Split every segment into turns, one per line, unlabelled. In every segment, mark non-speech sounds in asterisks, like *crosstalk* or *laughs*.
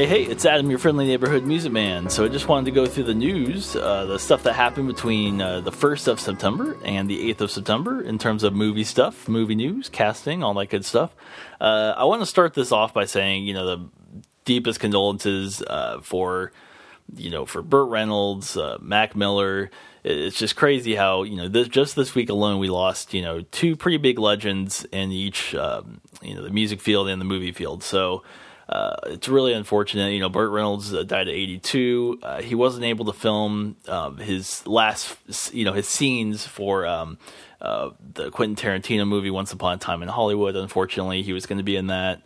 Hey, hey, it's Adam, your friendly neighborhood music man. So I just wanted to go through the news, uh, the stuff that happened between uh, the 1st of September and the 8th of September in terms of movie stuff, movie news, casting, all that good stuff. Uh, I want to start this off by saying, you know, the deepest condolences uh, for, you know, for Burt Reynolds, uh, Mac Miller. It's just crazy how, you know, this, just this week alone, we lost, you know, two pretty big legends in each, um, you know, the music field and the movie field. So, uh, it's really unfortunate. You know, Burt Reynolds uh, died at 82. Uh, he wasn't able to film um, his last, you know, his scenes for um, uh, the Quentin Tarantino movie Once Upon a Time in Hollywood. Unfortunately, he was going to be in that.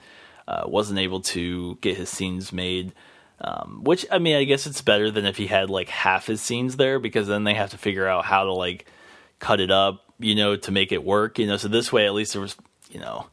Wasn't able to get his scenes made. Um, which I mean, I guess it's better than if he had like half his scenes there because then they have to figure out how to like cut it up, you know, to make it work. You know, so this way at least there was, you know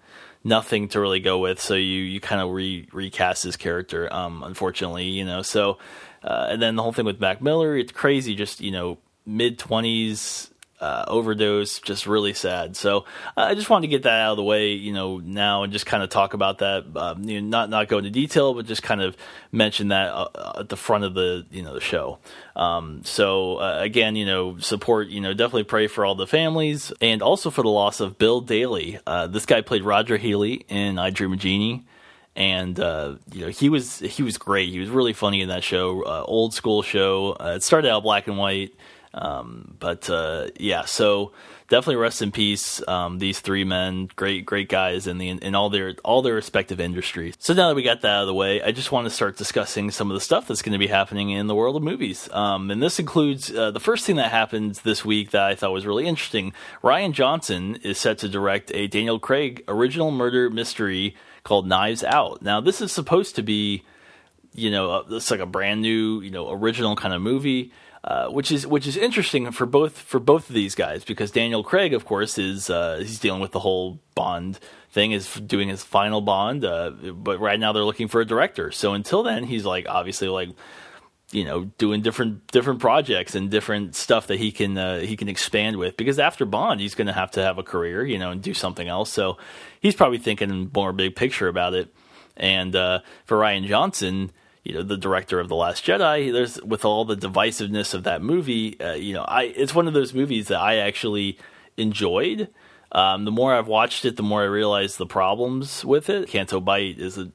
nothing to really go with. So you you kind of re, recast his character. Um, unfortunately, you know. So uh, and then the whole thing with Mac Miller, it's crazy. Just you know, mid twenties. Uh, overdose, just really sad. So uh, I just wanted to get that out of the way, you know, now and just kind of talk about that. Um, you know, not not go into detail, but just kind of mention that uh, at the front of the you know the show. Um, so uh, again, you know, support, you know, definitely pray for all the families and also for the loss of Bill Daily. Uh, this guy played Roger Healey in I Dream of Jeannie. And uh, you know he was he was great. He was really funny in that show, uh, old school show. Uh, it started out black and white, um, but uh, yeah. So definitely rest in peace. Um, these three men, great, great guys in the in all their all their respective industries. So now that we got that out of the way, I just want to start discussing some of the stuff that's going to be happening in the world of movies. Um, and this includes uh, the first thing that happened this week that I thought was really interesting. Rian Johnson is set to direct a Daniel Craig original murder mystery called Knives Out. Now this is supposed to be, you know, it's like a brand new, you know, original kind of movie. Uh, which is which is interesting for both for both of these guys because Daniel Craig, of course, is uh, he's dealing with the whole Bond thing, is doing his final Bond, uh, but right now they're looking for a director. So until then, he's like obviously like you know doing different different projects and different stuff that he can uh, he can expand with because after Bond, he's going to have to have a career, you know, and do something else. So he's probably thinking more big picture about it. And uh, for Rian Johnson you know the director of the Last Jedi. There's with all the divisiveness of that movie. Uh, you know, I it's one of those movies that I actually enjoyed. Um, the more I've watched it, the more I realize the problems with it. Canto Bight is a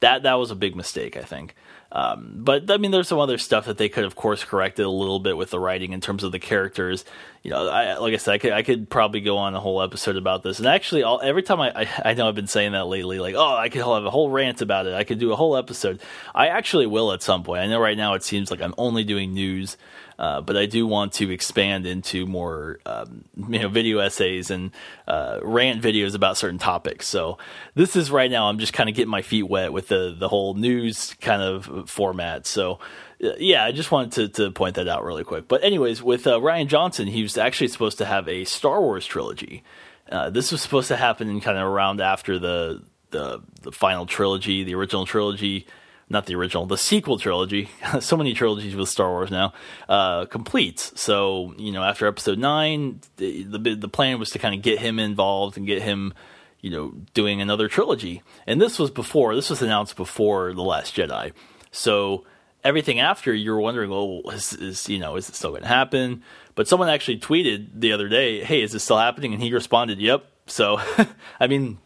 that that was a big mistake, I think. Um, but I mean, there's some other stuff that they could, of course, corrected a little bit with the writing in terms of the characters. You know, I, like I said, I could, I could probably go on a whole episode about this. And actually, I'll, every time I, I, I, know I've been saying that lately, like, oh, I could have a whole rant about it. I could do a whole episode. I actually will at some point. I know right now it seems like I'm only doing news. Uh, but I do want to expand into more, um, you know, video essays and uh, rant videos about certain topics. So this is right now. I'm just kind of getting my feet wet with the the whole news kind of format. So uh, yeah, I just wanted to, to point that out really quick. But anyways, with uh, Rian Johnson, he was actually supposed to have a Star Wars trilogy. Uh, this was supposed to happen in kind of around after the the the final trilogy, the original trilogy not the original, the sequel trilogy. *laughs* so many trilogies with Star Wars now uh, completes. So you know, after Episode Nine, the, the the plan was to kind of get him involved and get him, you know, doing another trilogy. And this was before. This was announced before the Last Jedi. So everything after, you're wondering, well, is, is you know, is it still going to happen? But someone actually tweeted the other day, "Hey, is this still happening?" And he responded, "Yep." So, *laughs* I mean,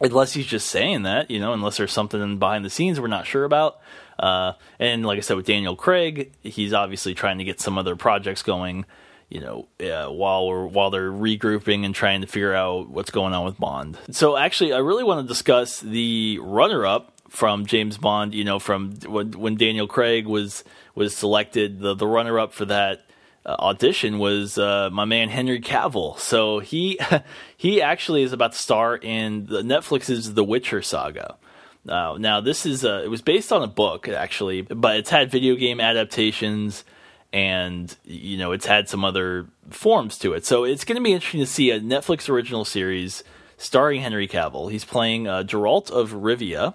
unless he's just saying that, you know, unless there's something behind the scenes we're not sure about. Uh, and like I said, with Daniel Craig, he's obviously trying to get some other projects going, you know, uh, while we're, while they're regrouping and trying to figure out what's going on with Bond. So actually, I really want to discuss the runner-up from James Bond. You know, from when, when Daniel Craig was was selected, the the runner-up for that audition was uh, my man Henry Cavill. So he *laughs* he actually is about to star in the Netflix's The Witcher saga. Uh, now this is a, it was based on a book actually, but it's had video game adaptations and you know it's had some other forms to it. So it's going to be interesting to see a Netflix original series starring Henry Cavill. He's playing uh, Geralt of Rivia,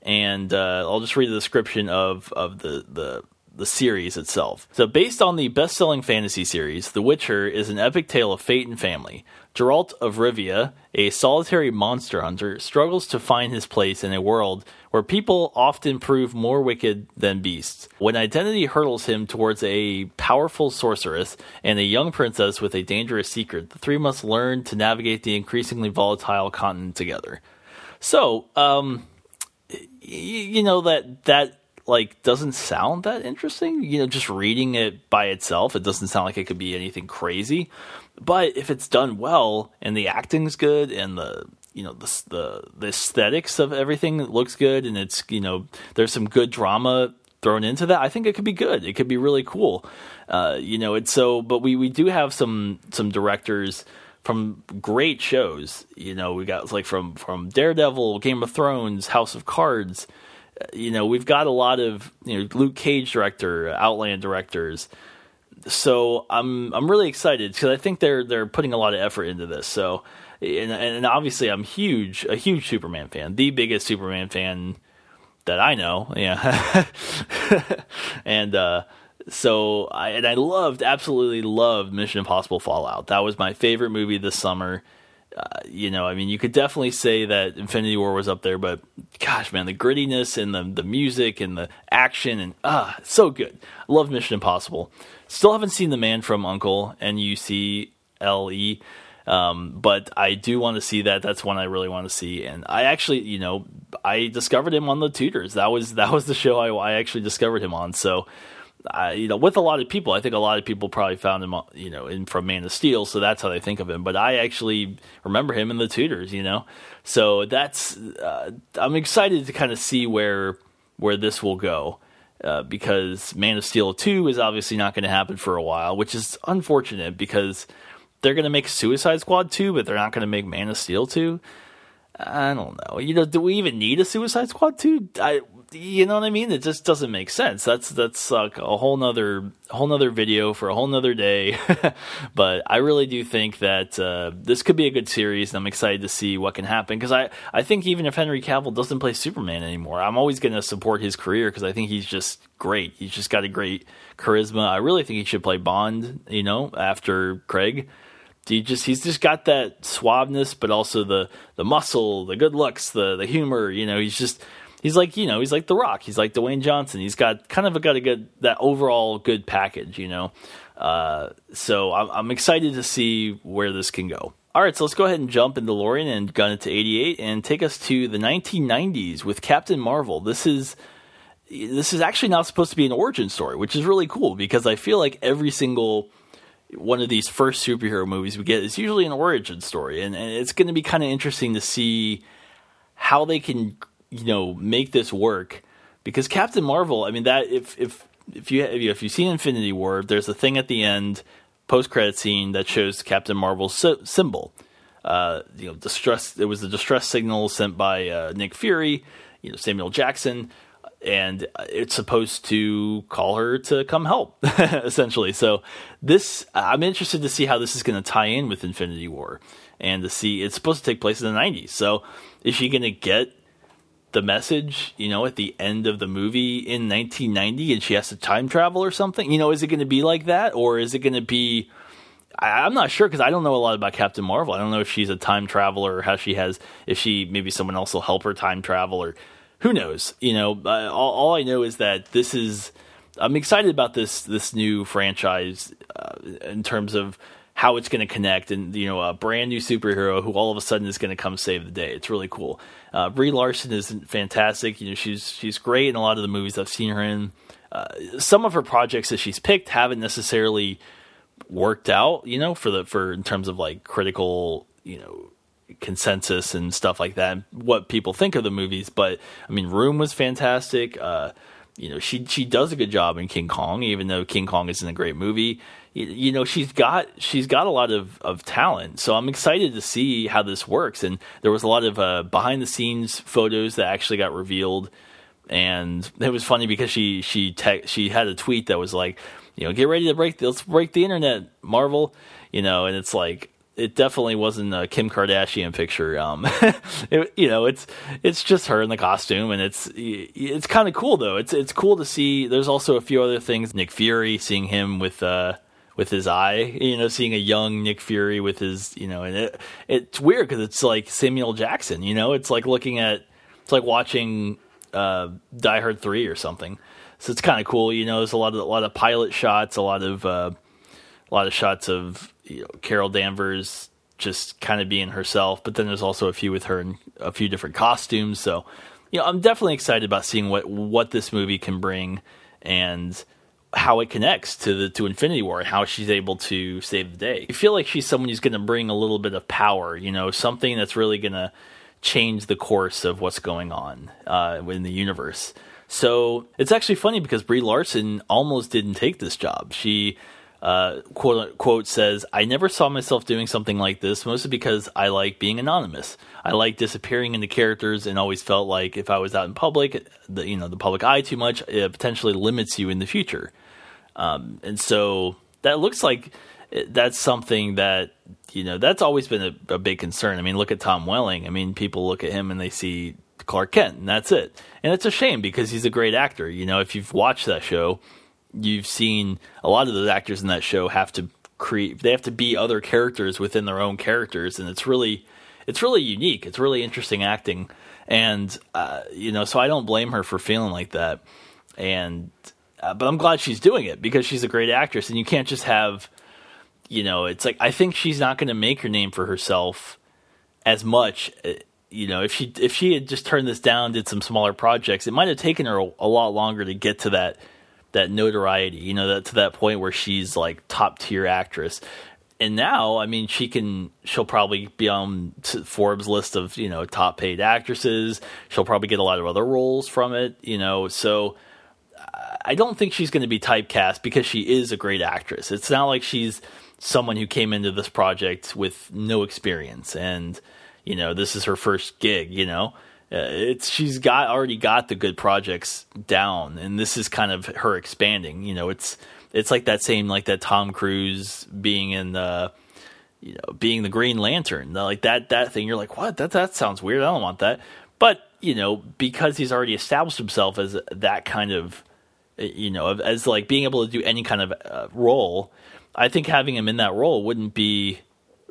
and uh, I'll just read the description of of the the the series itself. So, based on the best selling fantasy series, The Witcher is an epic tale of fate and family. Geralt of Rivia, a solitary monster hunter, struggles to find his place in a world where people often prove more wicked than beasts. When identity hurdles him towards a powerful sorceress and a young princess with a dangerous secret, the three must learn to navigate the increasingly volatile continent together. So, um, you know that that like doesn't sound that interesting. You know, just reading it by itself, it doesn't sound like it could be anything crazy. But if it's done well and the acting's good and the you know the the, the aesthetics of everything looks good and it's you know there's some good drama thrown into that, I think it could be good. It could be really cool. Uh, you know, it's so. But we we do have some some directors from great shows. You know, we got like from from Daredevil, Game of Thrones, House of Cards you know, we've got a lot of you know Luke Cage director, Outland directors. So I'm I'm really excited because I think they're they're putting a lot of effort into this. So and, and obviously I'm huge a huge Superman fan, the biggest Superman fan that I know. Yeah, *laughs* and uh, so I and I loved absolutely loved Mission Impossible Fallout. That was my favorite movie this summer. Uh, you know, I mean, you could definitely say that Infinity War was up there, but gosh, man, the grittiness and the the music and the action and ah, so good. Love Mission Impossible. Still haven't seen The Man from Uncle N U C L E, um, but I do want to see that. That's one I really want to see. And I actually, you know, I discovered him on the Tudors. That was that was the show I, I actually discovered him on. So I, you know, with a lot of people, I think a lot of people probably found him, you know, in from Man of Steel, so that's how they think of him. But I actually remember him in the Tudors, you know, so that's uh, I'm excited to kind of see where where this will go. Uh, because Man of Steel 2 is obviously not going to happen for a while, which is unfortunate because they're going to make Suicide Squad 2, but they're not going to make Man of Steel 2. I don't know. You know, do we even need a Suicide Squad 2? I, you know what I mean? It just doesn't make sense. That's that's like a whole nother whole nother video for a whole nother day. *laughs* but I really do think that uh, this could be a good series, and I'm excited to see what can happen. Because I I think even if Henry Cavill doesn't play Superman anymore, I'm always going to support his career because I think he's just great. He's just got a great charisma. I really think he should play Bond. You know, after Craig. He just he's just got that suaveness, but also the the muscle, the good looks, the the humor. You know, he's just he's like you know he's like The Rock. He's like Dwayne Johnson. He's got kind of got a good that overall good package. You know, uh, so I'm, I'm excited to see where this can go. All right, so let's go ahead and jump in DeLorean and gun it to 88 and take us to the 1990s with Captain Marvel. This is this is actually not supposed to be an origin story, which is really cool because I feel like every single one of these first superhero movies we get is usually an origin story, and, and it's going to be kind of interesting to see how they can you know make this work because Captain Marvel. I mean that if if if you if you've seen Infinity War, there's a thing at the end post credit scene that shows Captain Marvel's symbol. Uh, you know, distress. It was a distress signal sent by uh, Nick Fury. You know, Samuel Jackson, and it's supposed to call her to come help, *laughs* essentially. So this, I'm interested to see how this is going to tie in with Infinity War, and to see it's supposed to take place in the '90s. So is she going to get the message, you know, at the end of the movie in 1990 and she has to time travel or something? You know, is it going to be like that or is it going to be I, am not sure because I don't know a lot about Captain Marvel. I don't know if she's a time traveler or how she has, if she maybe someone else will help her time travel or who knows. You know, all, all, I know is that this is. I'm excited about this this new franchise uh, in terms of how it's going to connect and you know a brand new superhero who all of a sudden is going to come save the day. It's really cool. Uh, Brie Larson is fantastic. You know she's she's great in a lot of the movies I've seen her in. Uh, some of her projects that she's picked haven't necessarily worked out. You know for the for in terms of like critical you know consensus and stuff like that. What people think of the movies, but I mean Room was fantastic. Uh, you know she she does a good job in King Kong, even though King Kong isn't a great movie you know she's got she's got a lot of, of talent so i'm excited to see how this works and there was a lot of uh, behind the scenes photos that actually got revealed and it was funny because she she te- she had a tweet that was like you know get ready to break the, let's break the internet marvel you know and it's like it definitely wasn't a Kim Kardashian picture. Um, *laughs* it, you know, it's it's just her in the costume, and it's it's kind of cool though. It's it's cool to see. There's also a few other things. Nick Fury, seeing him with uh with his eye, you know, seeing a young Nick Fury with his, you know, and it it's weird because it's like Samuel Jackson. You know, it's like looking at it's like watching uh, Die Hard three or something. So it's kind of cool. You know, there's a lot of a lot of pilot shots, a lot of uh, a lot of shots of you know, Carol Danvers just kind of being herself, but then there's also a few with her in a few different costumes. So, you know, I'm definitely excited about seeing what what this movie can bring and how it connects to the to Infinity War and how she's able to save the day. I feel like she's someone who's going to bring a little bit of power, you know, something that's really going to change the course of what's going on uh, in the universe. So it's actually funny because Brie Larson almost didn't take this job. She uh, quote unquote says, I never saw myself doing something like this, mostly because I like being anonymous. I like disappearing into characters and always felt like if I was out in public, the, you know, the public eye too much, it potentially limits you in the future. Um, and so that looks like that's something that, you know, that's always been a, a big concern. I mean, look at Tom Welling. I mean, people look at him and they see Clark Kent, and that's it. And it's a shame because he's a great actor. You know, if you've watched that show, you've seen a lot of those actors in that show have to create they have to be other characters within their own characters and it's really it's really unique it's really interesting acting and uh, you know so i don't blame her for feeling like that and uh, but i'm glad she's doing it because she's a great actress and you can't just have you know it's like i think she's not going to make her name for herself as much uh, you know if she if she had just turned this down did some smaller projects it might have taken her a, a lot longer to get to that that notoriety, you know, that to that point where she's like top tier actress. And now, I mean, she can. She'll probably be on Forbes list of you know top paid actresses. She'll probably get a lot of other roles from it. You know, so I don't think she's going to be typecast because she is a great actress. It's not like she's someone who came into this project with no experience and you know this is her first gig. You know, uh, it's she's got already got the good projects down, and this is kind of her expanding. You know, it's it's like that same like that Tom Cruise being in the you know being the Green Lantern, like that that thing. You're like, what? That that sounds weird. I don't want that. But you know, because he's already established himself as that kind of you know as like being able to do any kind of uh, role, I think having him in that role wouldn't be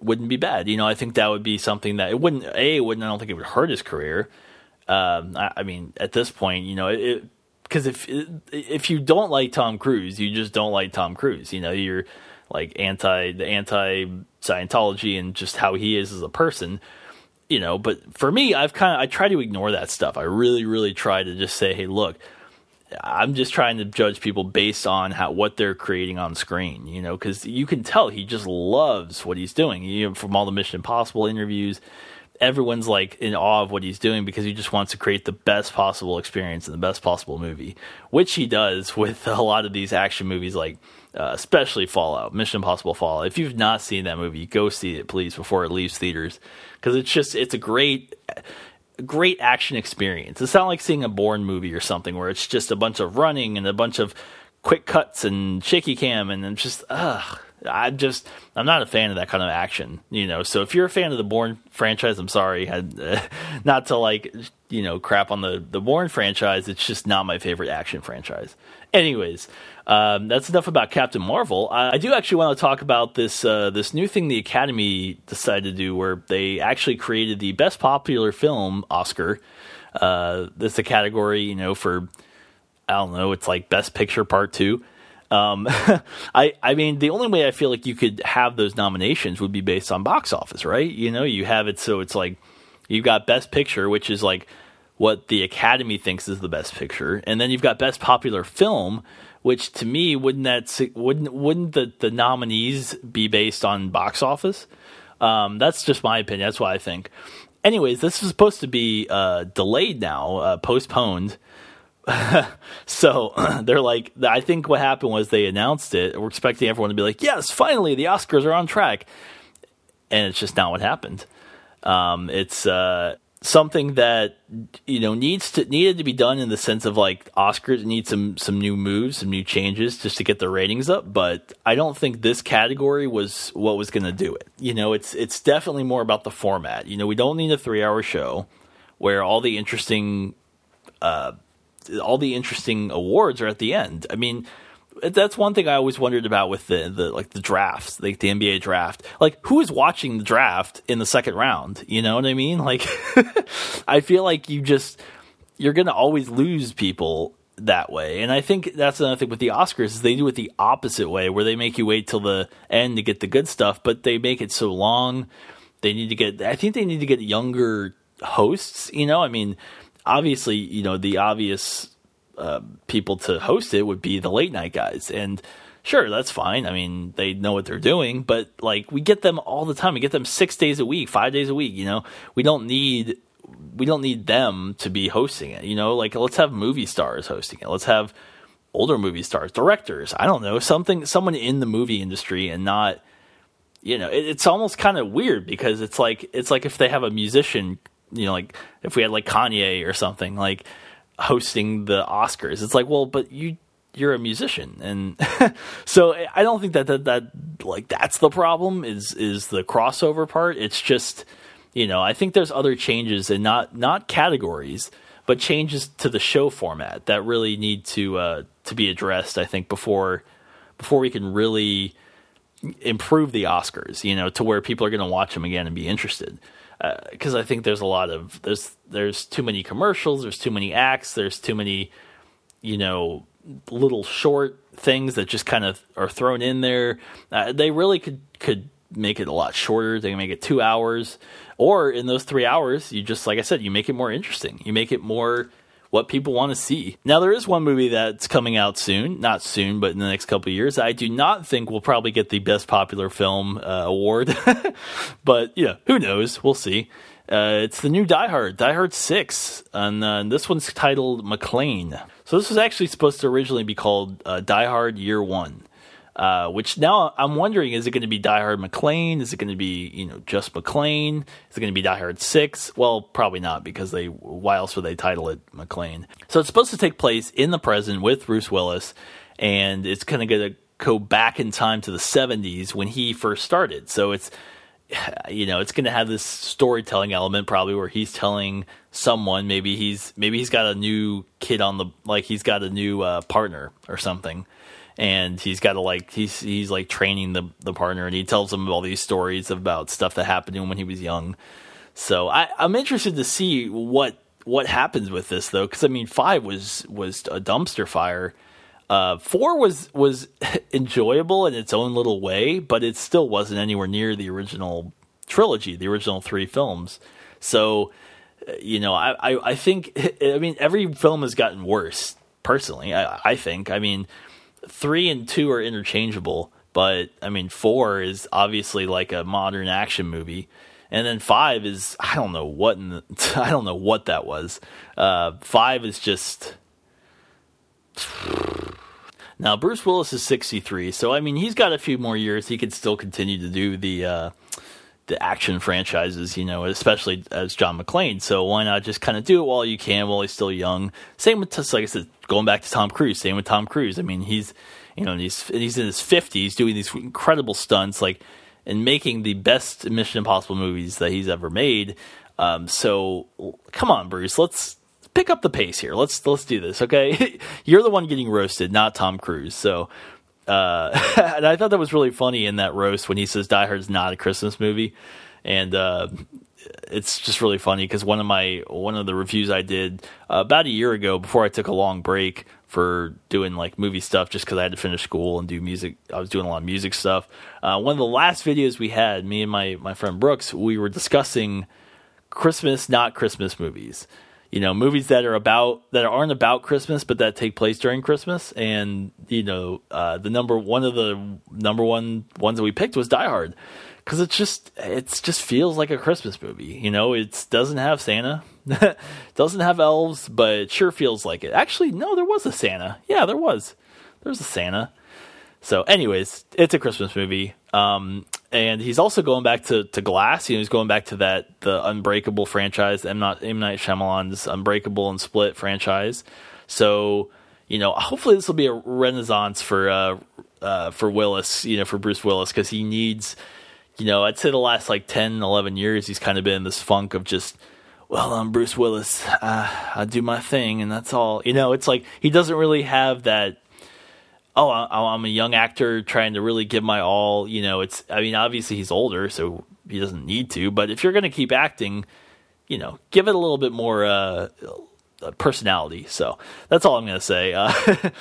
wouldn't be bad. You know, I think that would be something that it wouldn't a it wouldn't. I don't think it would hurt his career um, I, I, mean, at this point, you know, because if if you don't like Tom Cruise, you just don't like Tom Cruise. You know, you're like anti the anti Scientology and just how he is as a person. You know, but for me, I've kind of I try to ignore that stuff. I really, really try to just say, hey, look. I'm just trying to judge people based on how what they're creating on screen, you know, because you can tell he just loves what he's doing. You know, from all the Mission Impossible interviews, everyone's like in awe of what he's doing because he just wants to create the best possible experience and the best possible movie, which he does with *laughs* a lot of these action movies, like uh, especially Fallout, Mission Impossible Fallout. If you've not seen that movie, go see it, please, before it leaves theaters because it's just it's a great. Great action experience. It's not like seeing a Bourne movie or something where it's just a bunch of running and a bunch of quick cuts and shaky cam and then just ugh I'm just I'm not a fan of that kind of action, you know. So if you're a fan of the Bourne franchise, I'm sorry, I, uh, *laughs* not to like you know crap on the the Bourne franchise. It's just not my favorite action franchise. Anyways, um, that's enough about Captain Marvel. I, I do actually want to talk about this uh, this new thing the Academy decided to do, where they actually created the Best Popular Film Oscar. Uh, this is a category, you know, for I don't know, it's like Best Picture Part Two. Um, *laughs* I I mean, the only way I feel like you could have those nominations would be based on box office, right? You know, you have it so it's like you've got Best Picture, which is like what the Academy thinks is the best picture, and then you've got Best Popular Film, which to me wouldn't that wouldn't wouldn't the, the nominees be based on box office? Um, that's just my opinion. That's what I think. Anyways, this is supposed to be uh, delayed now, uh, postponed *laughs* so *clears throat* they're like, I think what happened was they announced it. We're expecting everyone to be like, yes, finally, the Oscars are on track. And it's just not what happened. Um, it's, uh, something that you know needs to needed to be done in the sense of like Oscars need some some new moves, some new changes just to get the ratings up. But I don't think this category was what was going to do it. You know, it's it's definitely more about the format. You know, we don't need a three hour show where all the interesting uh, all the interesting awards are at the end. I mean, that's one thing I always wondered about with the, the like the drafts, like the NBA draft. Like who is watching the draft in the second round? You know what I mean? *laughs* Like I feel like you just you're going to always lose people that way. And I think that's another thing with the Oscars is they do it the opposite way where they make you wait till the end to get the good stuff, but they make it so long. They need to get I think they need to get younger hosts, you know? I mean, obviously, you know, the obvious uh, people to host it would be the late night guys. And sure, that's fine. I mean, they know what they're doing, but like we get them all the time. We get them six days a week, five days a week. You know, we don't need we don't need them to be hosting it. You know, like let's have movie stars hosting it. Let's have older movie stars, directors. I don't know something, someone in the movie industry, and not. You know, it, it's almost kind of weird because it's like it's like if they have a musician you know, like if we had like Kanye or something like hosting the Oscars, it's like, well, but you you're a musician, and *laughs* so I don't think that that that like that's the problem is is the crossover part. It's just you know I think there's other changes and not not categories, but changes to the show format that really need to uh, to be addressed. I think before before we can really improve the Oscars, you know, to where people are going to watch them again and be interested because uh, I think there's a lot of there's there's too many commercials, there's too many acts, there's too many you know little short things that just kind of are thrown in there. Uh, they really could could make it a lot shorter. They can make it two hours, or in those three hours, you just like I said, you make it more interesting. You make it more what people want to see. Now, there is one movie that's coming out soon, not soon, but in the next couple years. I do not think we'll probably get the Best Popular Film uh, award, *laughs* but yeah, who knows? We'll see. Uh, it's the new Die Hard, Die Hard 6, and uh, this one's titled McClane. So this was actually supposed to originally be called uh, Die Hard Year One. Uh, which now I'm wondering is it going to be Die Hard McClane? Is it going to be you know just McClane? Is it going to be Die Hard Six? Well, probably not because they why else would they title it McClane? So it's supposed to take place in the present with Bruce Willis, and it's kind of going to go back in time to the 70s when he first started. So it's *sighs* you know it's going to have this storytelling element probably where he's telling someone maybe he's maybe he's got a new kid on the like he's got a new uh, partner or something and he's got to like he's he's like training the the partner and he tells him all these stories about stuff that happened to him when he was young. So I, I'm interested to see what what happens with this though, because I mean five was was a dumpster fire. Uh, four was was *laughs* enjoyable in its own little way, but it still wasn't anywhere near the original trilogy, the original three films. So, you know, I, I, I think *laughs* I mean every film has gotten worse. Personally, I, I think. I mean, three and two are interchangeable, but I mean four is obviously like a modern action movie, and then five is I don't know what in the, *laughs* I don't know what that was. Uh, five is just. Now Bruce Willis is 63, so I mean he's got a few more years. He could still continue to do the uh, the action franchises, you know, especially as John McClane. So why not just kind of do it while you can, while he's still young? Same with, like I said, going back to Tom Cruise. Same with Tom Cruise. I mean, he's, you know, he's he's in his fifties, doing these incredible stunts, like and making the best Mission Impossible movies that he's ever made. Um, so come on, Bruce, let's pick up the pace here. Let's let's do this, okay? *laughs* You're the one getting roasted, not Tom Cruise. So uh, *laughs* and I thought that was really funny in that roast when he says Die Hard's not a Christmas movie, and uh, it's just really funny because one of my one of the reviews I did uh, about a year ago before I took a long break for doing like movie stuff just because I had to finish school and do music. I was doing a lot of music stuff. Uh, one of the last videos we had, me and my my friend Brooks, we were discussing Christmas, not Christmas movies you know movies that are about that aren't about Christmas but that take place during Christmas. And you know uh, the number one of the number one ones that we picked was Die Hard. Because it just it just feels like a Christmas movie you know? It doesn't have Santa *laughs* doesn't have elves but it sure feels like it. Actually no there was a Santa. Yeah there was. There's a Santa. So anyways it's a Christmas movie. Um, and he's also going back to, to Glass. You know, he's going back to that the Unbreakable franchise, M. Not M Night Shyamalan's Unbreakable and Split franchise. So, you know, hopefully this will be a renaissance for uh, uh, for Willis. You know, for Bruce Willis because he needs. You know, I'd say the last like 10, 11 years, he's kind of been in this funk of just well, I'm Bruce Willis. Uh, I do my thing, and that's all. You know, it's like he doesn't really have that. Oh, I'm a young actor trying to really give my all. You know, it's. I mean, obviously he's older, so he doesn't need to. But if you're going to keep acting, you know, give it a little bit more uh, personality. So that's all I'm going to say. Uh,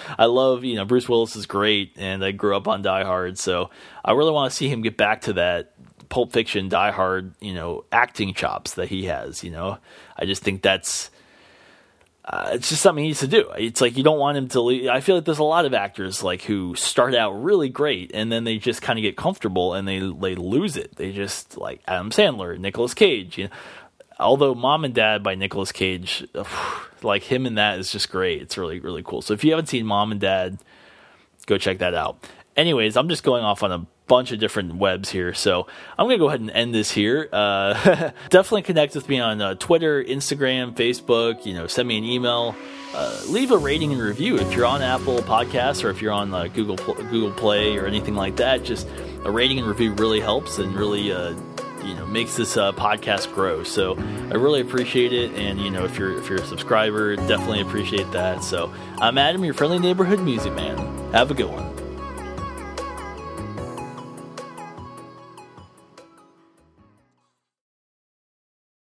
*laughs* I love, you know, Bruce Willis is great, and I grew up on Die Hard, so I really want to see him get back to that Pulp Fiction, Die Hard, you know, acting chops that he has. You know, I just think that's. Uh, it's just something he needs to do. It's like you don't want him to. Leave. I feel like there's a lot of actors like who start out really great and then they just kind of get comfortable and they they lose it. They just like Adam Sandler, Nicolas Cage. You know, although Mom and Dad by Nicolas Cage, *sighs* like him in that is just great. It's really really cool. So if you haven't seen Mom and Dad, go check that out. Anyways, I'm just going off on a bunch of different webs here. So I'm going to go ahead and end this here. Uh, *laughs* definitely connect with me on uh, Twitter, Instagram, Facebook. You know, send me an email. Uh, leave a rating and review if you're on Apple Podcasts or if you're on uh, Google Google Play or anything like that. Just a rating and review really helps and really uh, you know makes this uh, podcast grow. So I really appreciate it, and you know if you're if you're a subscriber, definitely appreciate that. So I'm Adam, your friendly neighborhood music man. Have a good one.